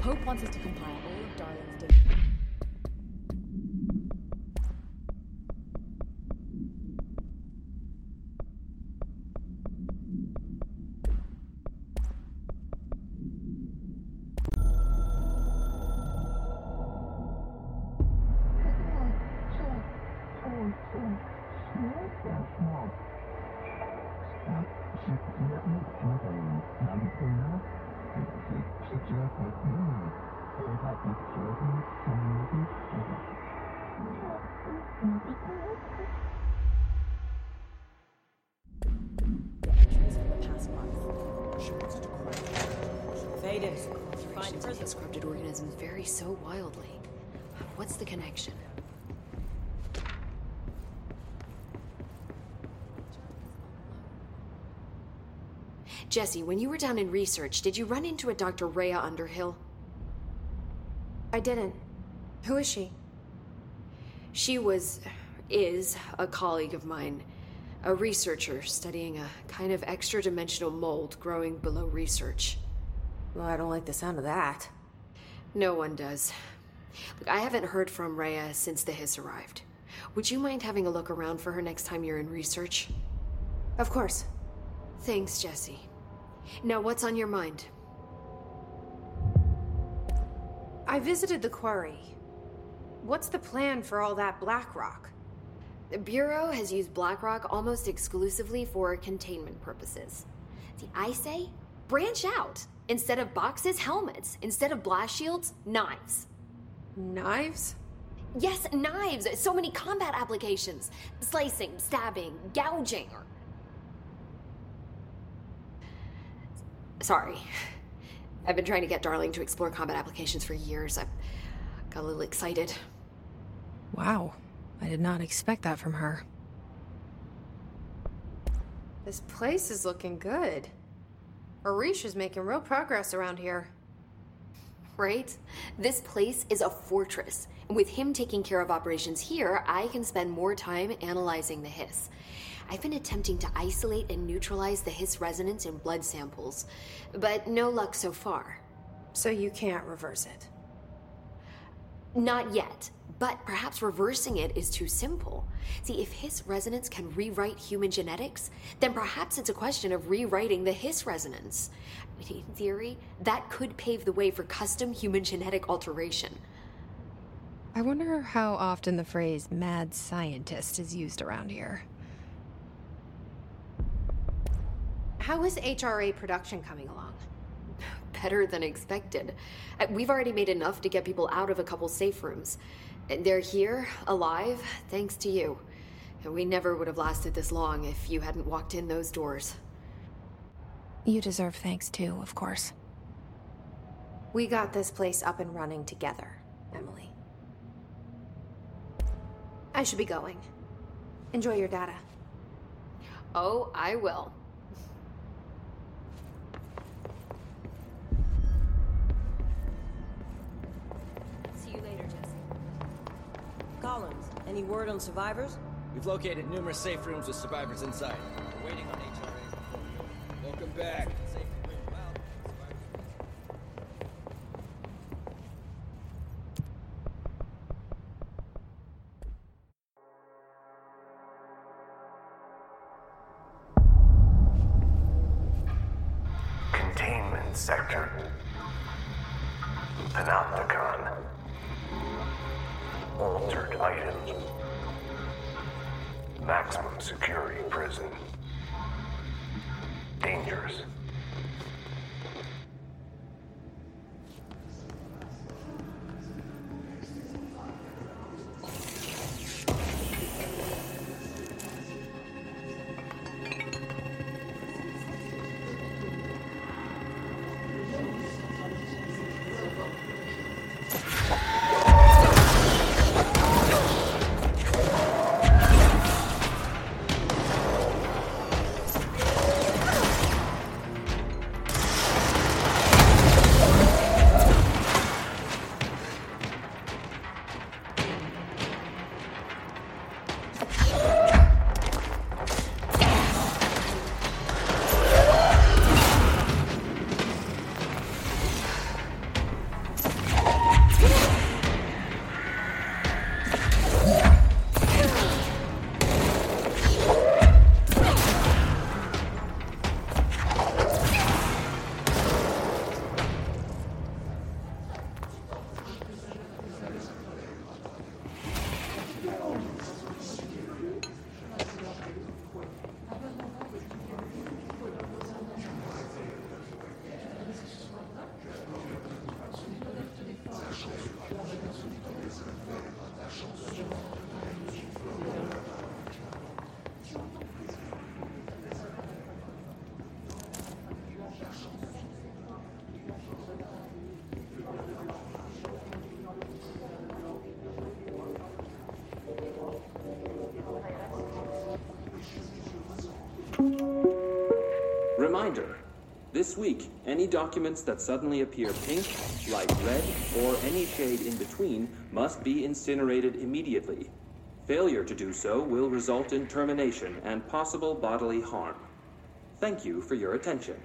Pope wants us to compile all of Darling's data. Jesse, when you were down in research, did you run into a Dr. Rhea Underhill? I didn't. Who is she? She was, is, a colleague of mine, a researcher studying a kind of extra dimensional mold growing below research. Well, I don't like the sound of that. No one does. Look, I haven't heard from Rhea since the hiss arrived. Would you mind having a look around for her next time you're in research? Of course. Thanks, Jesse. Now, what's on your mind? I visited the quarry. What's the plan for all that black rock? The Bureau has used Black Rock almost exclusively for containment purposes. See, I say branch out. Instead of boxes, helmets. Instead of blast shields, knives. Knives? Yes, knives. So many combat applications slicing, stabbing, gouging. Sorry. I've been trying to get Darling to explore combat applications for years. I got a little excited. Wow. I did not expect that from her. This place is looking good. Arish is making real progress around here. Right? This place is a fortress. And with him taking care of operations here, I can spend more time analyzing the hiss. I've been attempting to isolate and neutralize the hiss resonance in blood samples, but no luck so far. So you can't reverse it. Not yet, but perhaps reversing it is too simple. See, if Hiss resonance can rewrite human genetics, then perhaps it's a question of rewriting the Hiss resonance. In theory, that could pave the way for custom human genetic alteration. I wonder how often the phrase mad scientist is used around here. How is HRA production coming along? Better than expected. Uh, We've already made enough to get people out of a couple safe rooms. And They're here, alive, thanks to you. We never would have lasted this long if you hadn't walked in those doors. You deserve thanks too, of course. We got this place up and running together, Emily. I should be going. Enjoy your data. Oh, I will. See you later, Jesse. Collins, any word on survivors? We've located numerous safe rooms with survivors inside. We're waiting on HRA. Welcome back. Week, any documents that suddenly appear pink, light red, or any shade in between must be incinerated immediately. Failure to do so will result in termination and possible bodily harm. Thank you for your attention.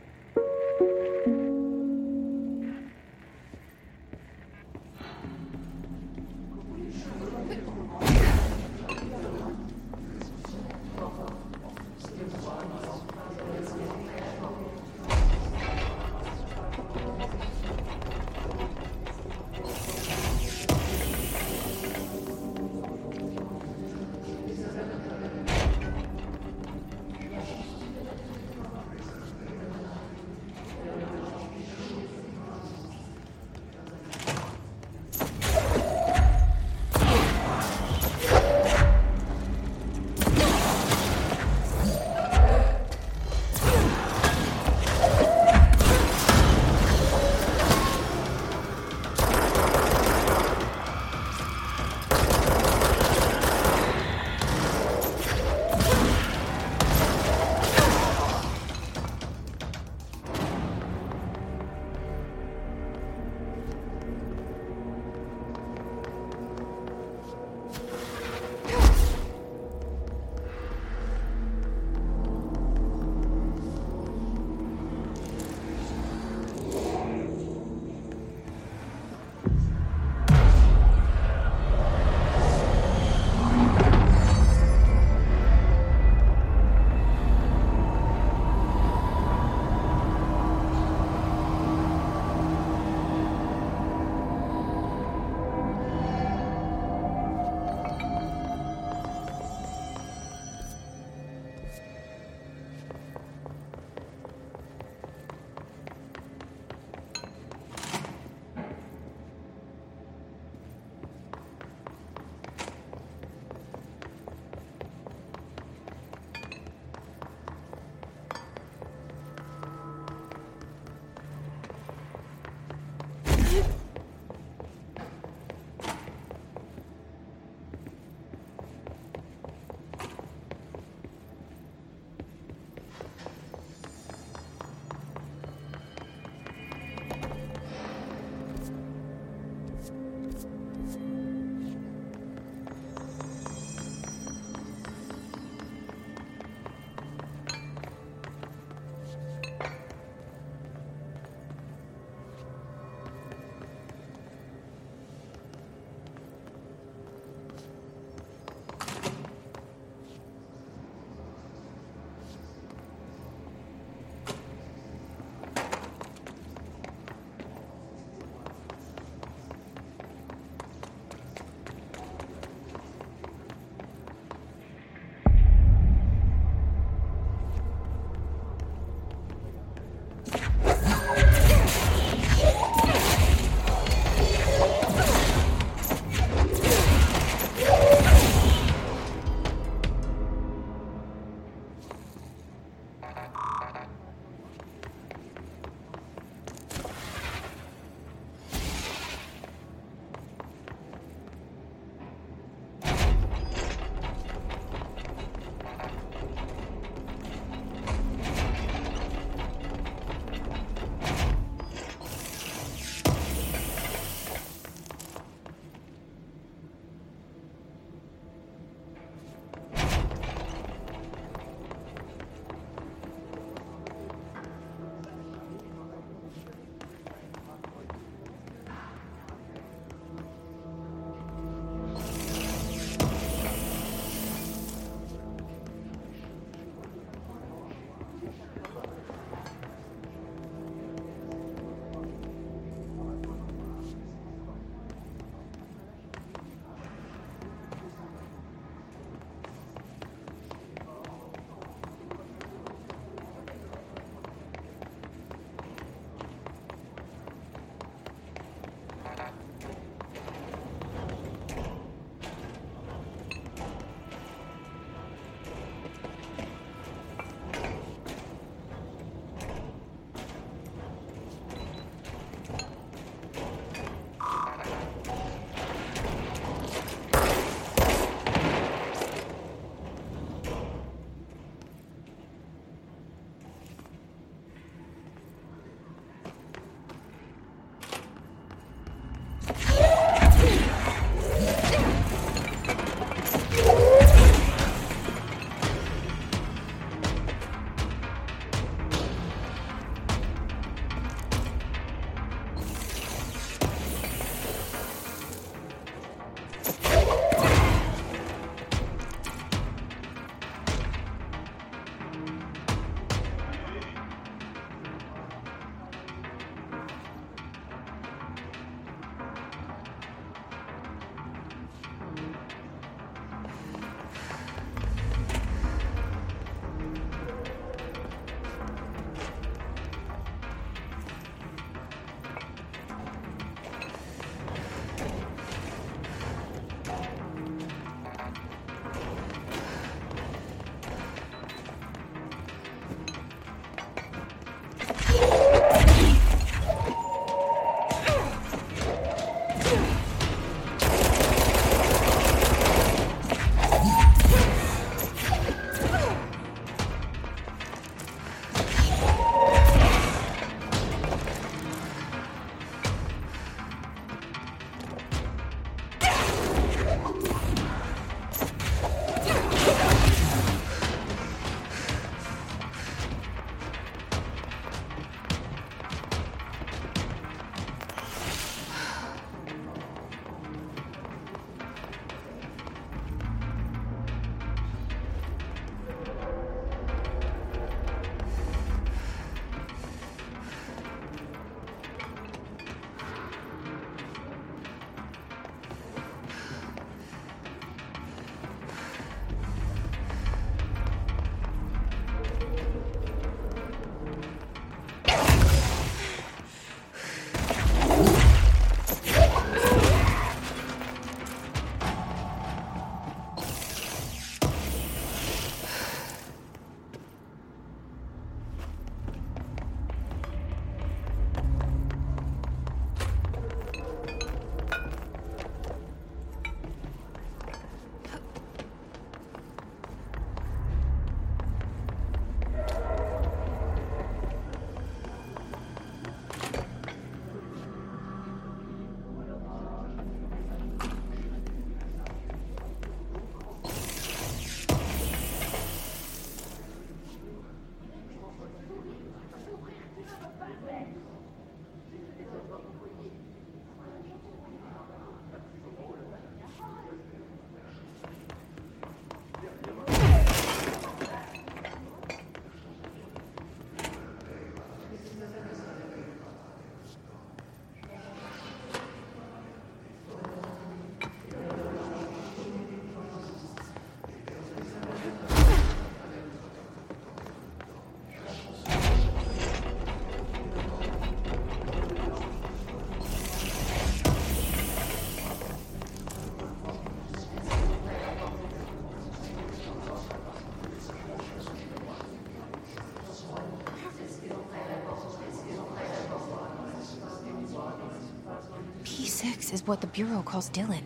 Is what the Bureau calls Dylan.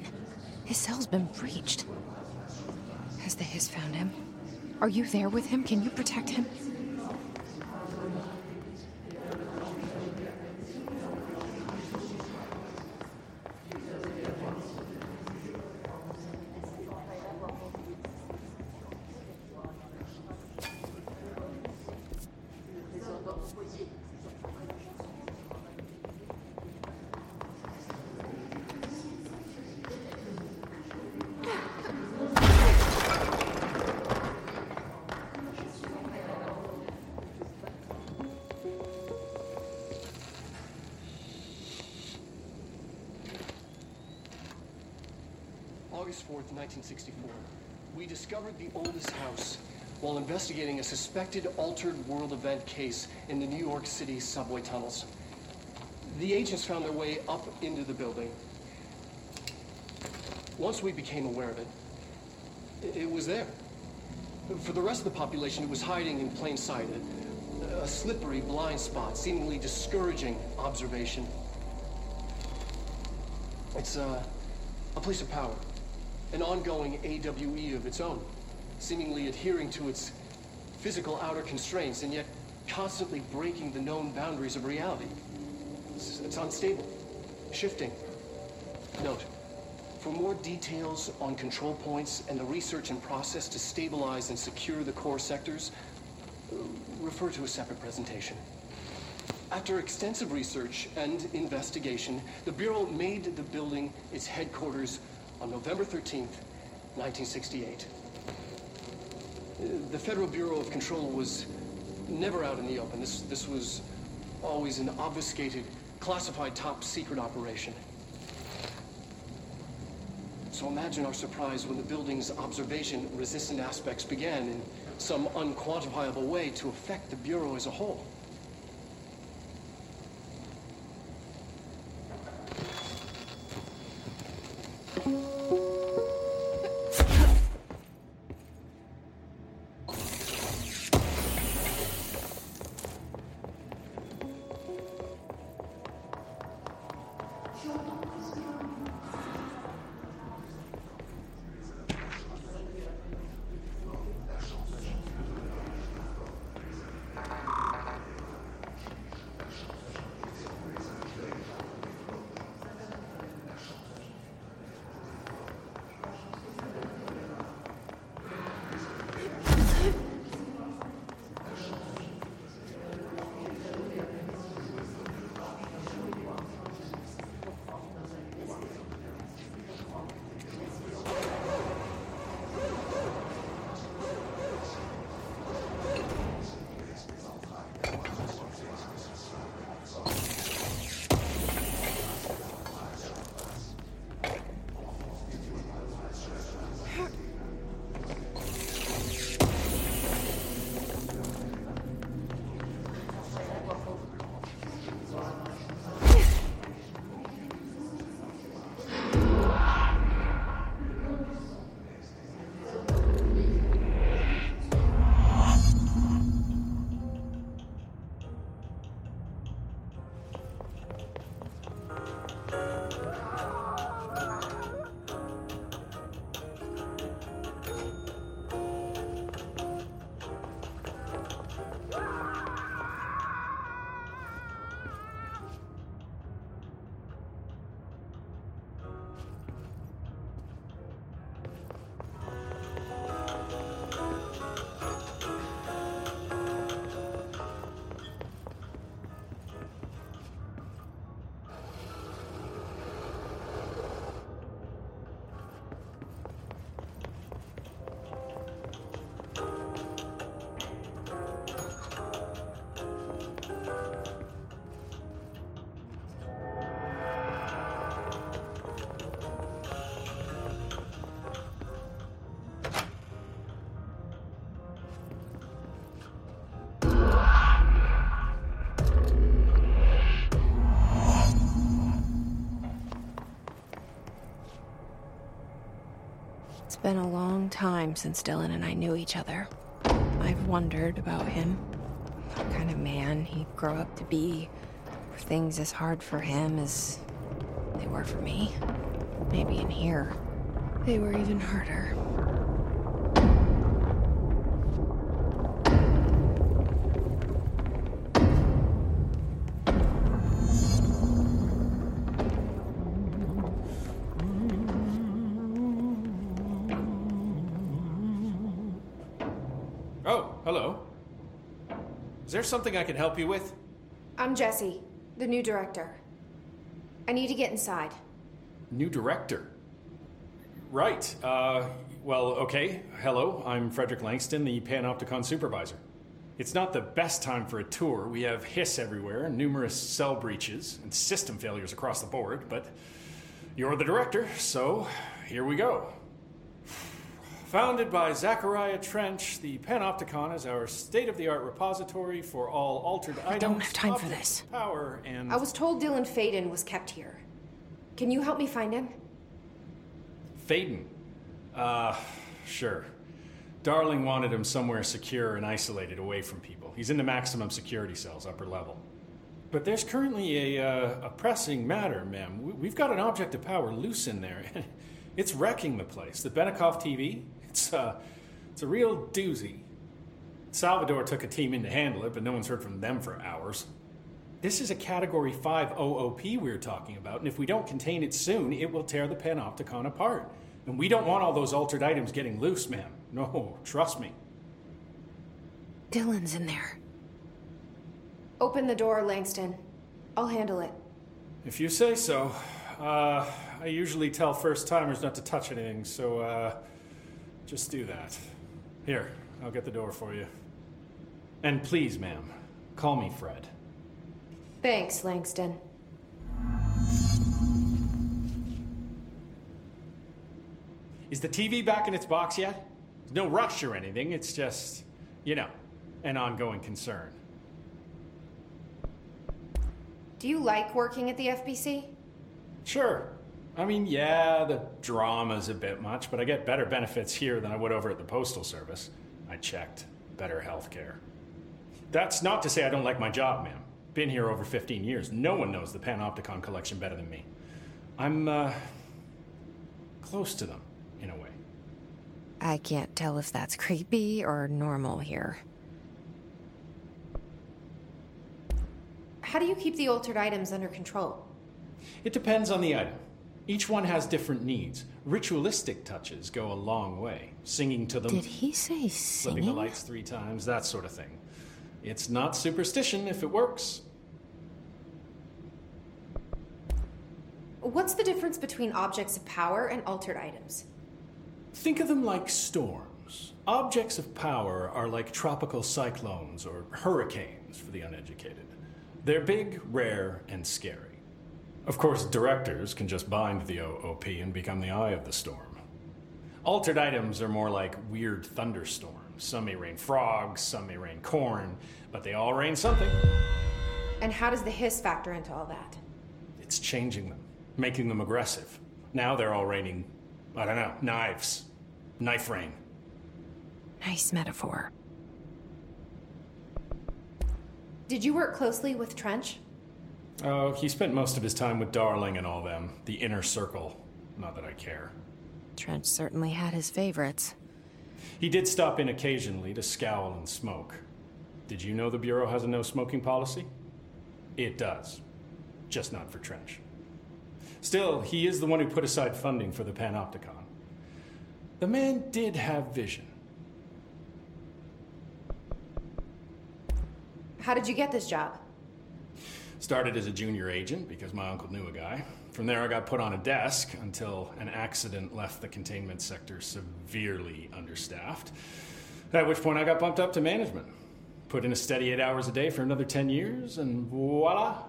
His cell's been breached. Has the Hiss found him? Are you there with him? Can you protect him? 1964. We discovered the oldest house while investigating a suspected altered world event case in the New York City subway tunnels. The agents found their way up into the building. Once we became aware of it, it was there. For the rest of the population, it was hiding in plain sight. A, a slippery blind spot, seemingly discouraging observation. It's uh, a place of power, an ongoing AWE of its own, seemingly adhering to its physical outer constraints and yet constantly breaking the known boundaries of reality. It's, it's unstable, shifting. Note, for more details on control points and the research and process to stabilize and secure the core sectors, uh, refer to a separate presentation. After extensive research and investigation, the Bureau made the building its headquarters on November 13th, 1968. Uh, The Federal Bureau of Control was never out in the open. This, this was always an obfuscated, classified top secret operation. So imagine our surprise when the building's observation resistant aspects began in some unquantifiable way to affect the Bureau as a whole. Been a long time since Dylan and I knew each other. I've wondered about him. What kind of man he'd grow up to be. Were things as hard for him as They were for me. Maybe in here. They were even harder. There something I can help you with? I'm Jesse, the new director. I need to get inside. New director. Right. Uh, well, okay. Hello, I'm Frederick Langston, the Panopticon supervisor. It's not the best time for a tour. We have hiss everywhere, numerous cell breaches, and system failures across the board, but you're the director, so here we go. Founded by Zachariah Trench, the Panopticon is our state of the art repository for all altered items. I don't have time for this. Power and. I was told Dylan Faden was kept here. Can you help me find him? Faden. Uh, sure. Darling wanted him somewhere secure and isolated away from people. He's in the maximum security cells, upper level. But there's currently a, uh, a pressing matter, ma'am. We- We've got an object of power loose in there. it's wrecking the place. The Benikoff TV, it's, uh, it's a real doozy. Salvador took a team in to handle it, but no one's heard from them for hours. This is a Category 5 OOP we're talking about, and if we don't contain it soon, it will tear the Panopticon apart. And we don't want all those altered items getting loose, ma'am. No, trust me. Dylan's in there. Open the door, Langston. I'll handle it. If you say so. Uh, I usually tell first timers not to touch anything, so uh, just do that. Here, I'll get the door for you. And please, ma'am, call me Fred. Thanks, Langston. Is the TV back in its box yet? There's no rush or anything, it's just, you know, an ongoing concern. Do you like working at the FBC? Sure. I mean, yeah, the drama's a bit much, but I get better benefits here than I would over at the Postal Service. I checked. Better health care. That's not to say I don't like my job, ma'am. Been here over 15 years. No one knows the Panopticon collection better than me. I'm, uh, close to them, in a way. I can't tell if that's creepy or normal here. How do you keep the altered items under control? It depends on the item. Each one has different needs. Ritualistic touches go a long way. Singing to them. Did he say Flipping the lights three times, that sort of thing. It's not superstition if it works. What's the difference between objects of power and altered items? Think of them like storms. Objects of power are like tropical cyclones or hurricanes for the uneducated. They're big, rare, and scary. Of course, directors can just bind the OOP and become the eye of the storm. Altered items are more like weird thunderstorms. Some may rain frogs, some may rain corn, but they all rain something. And how does the hiss factor into all that? It's changing them, making them aggressive. Now they're all raining, I don't know, knives. Knife rain. Nice metaphor. Did you work closely with Trench? Oh, he spent most of his time with Darling and all them, the inner circle. Not that I care. Trench certainly had his favorites. He did stop in occasionally to scowl and smoke. Did you know the Bureau has a no smoking policy? It does. Just not for Trench. Still, he is the one who put aside funding for the Panopticon. The man did have vision. How did you get this job? Started as a junior agent because my uncle knew a guy. From there, I got put on a desk until an accident left the containment sector severely understaffed. At which point, I got bumped up to management. Put in a steady eight hours a day for another 10 years, and voila,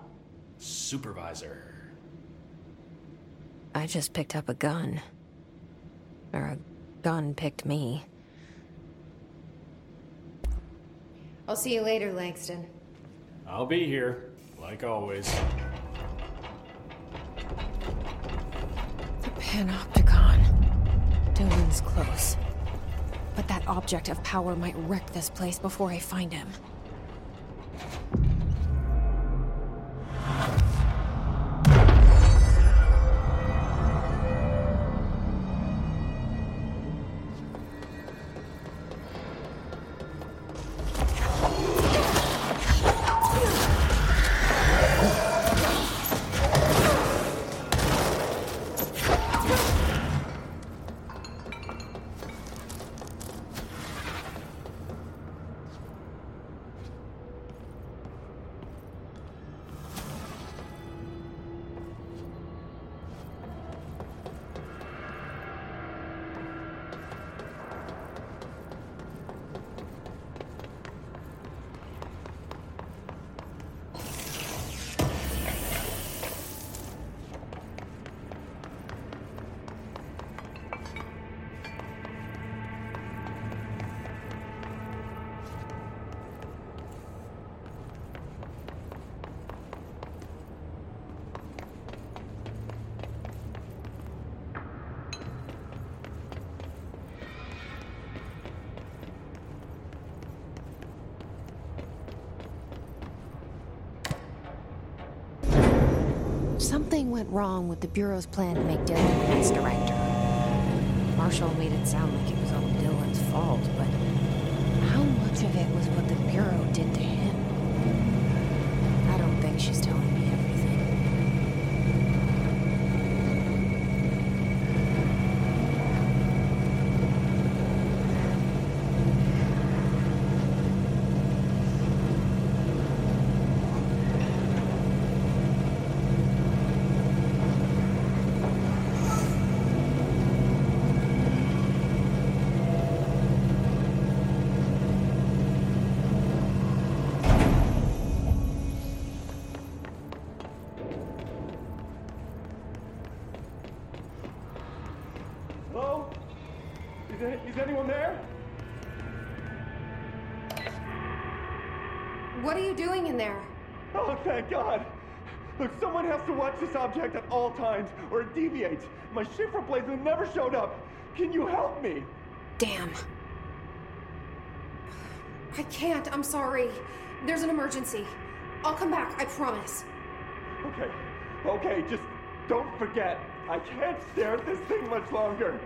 supervisor. I just picked up a gun. Or a gun picked me. I'll see you later, Langston. I'll be here, like always. The Panopticon. Dylan's close. But that object of power might wreck this place before I find him. Something went wrong with the Bureau's plan to make Dylan the next director. Marshall made it sound like it was all Dylan's fault, but how much of it was what the Bureau did to him? I don't think she's telling me everything. Hello? Is, any, is anyone there? What are you doing in there? Oh, thank God. Look, someone has to watch this object at all times, or it deviates. My shift replacement never showed up. Can you help me? Damn. I can't. I'm sorry. There's an emergency. I'll come back. I promise. Okay, okay, just don't forget. I can't stare at this thing much longer.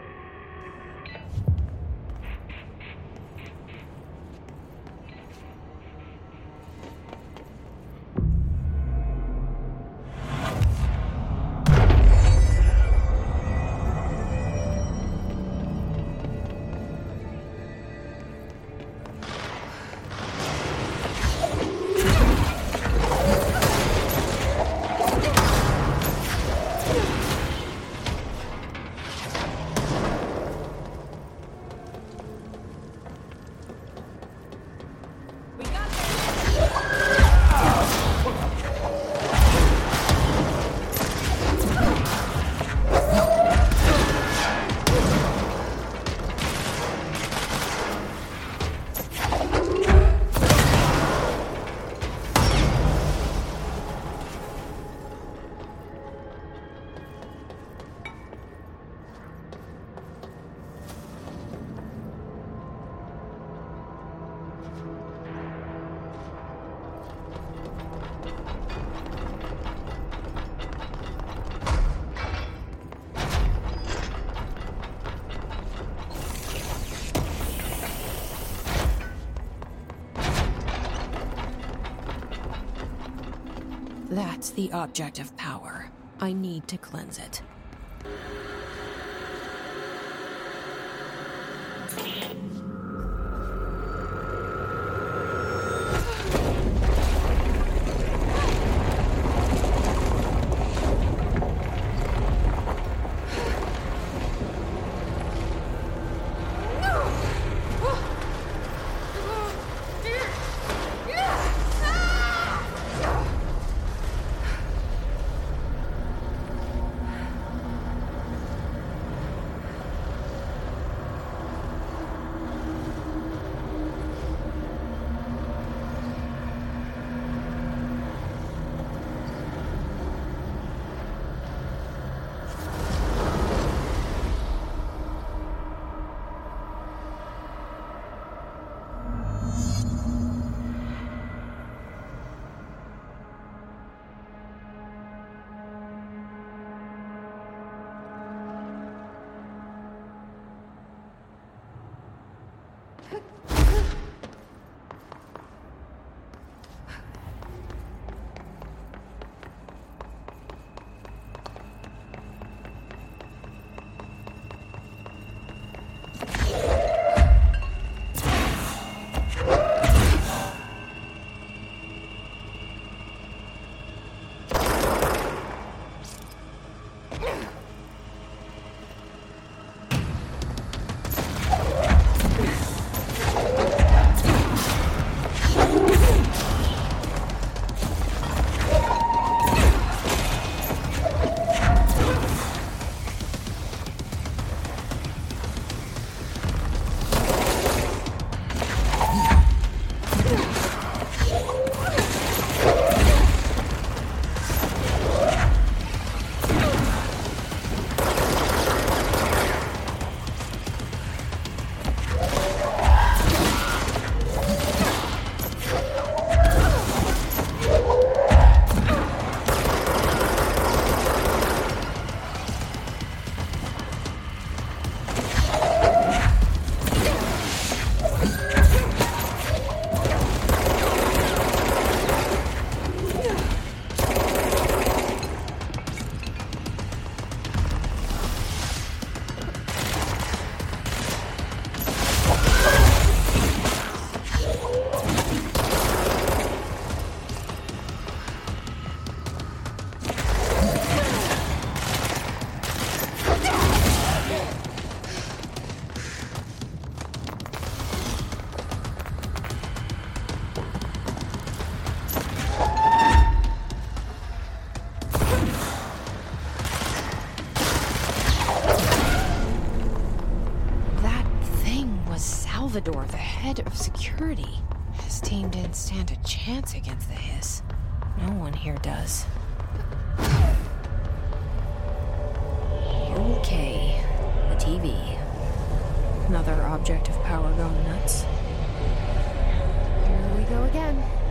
That's the object of power. I need to cleanse it. Salvador, the head of security. His team didn't stand a chance against the Hiss. No one here does. Okay, the TV. Another object of power going nuts. Here we go again.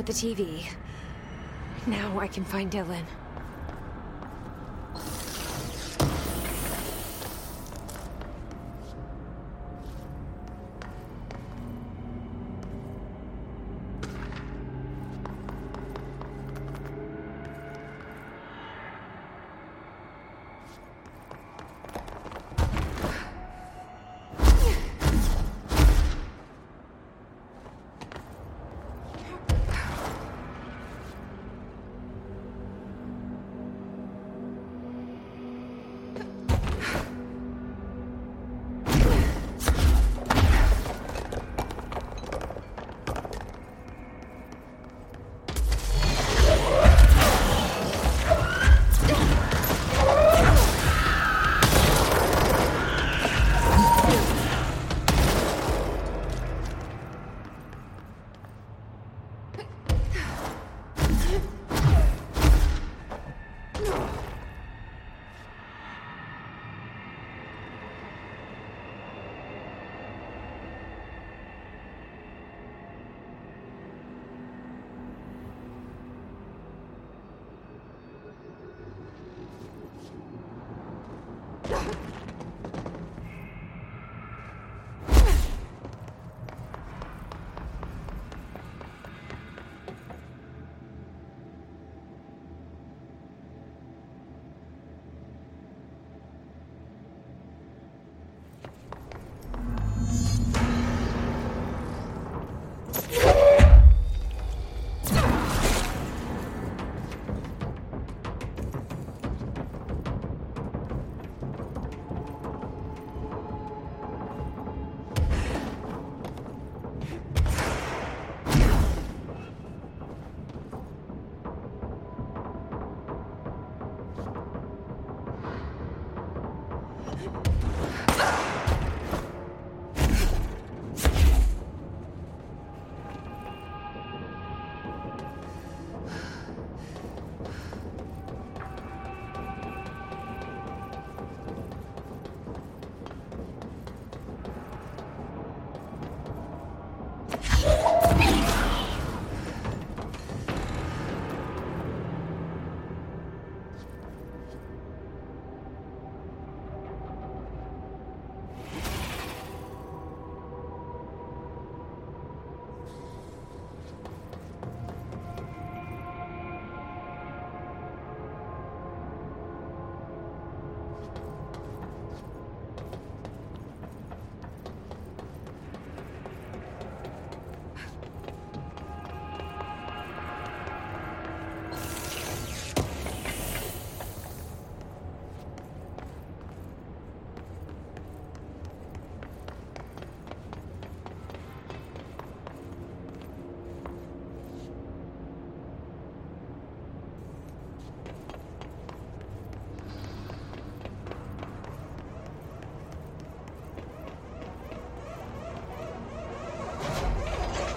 With the TV. Now I can find Dylan.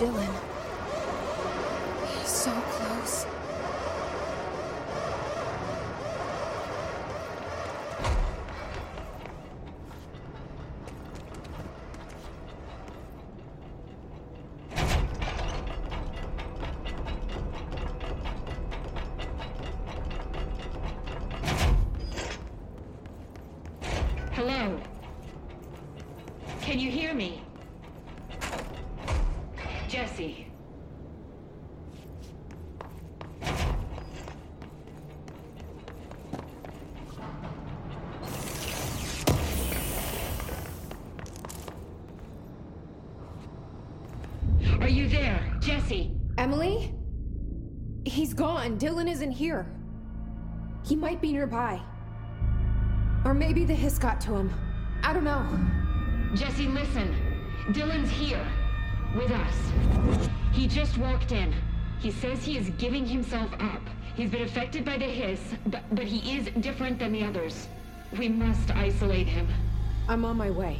Dylan. Gone. Dylan isn't here. He might be nearby. Or maybe the hiss got to him. I don't know. Jesse, listen. Dylan's here. With us. He just walked in. He says he is giving himself up. He's been affected by the hiss, but, but he is different than the others. We must isolate him. I'm on my way.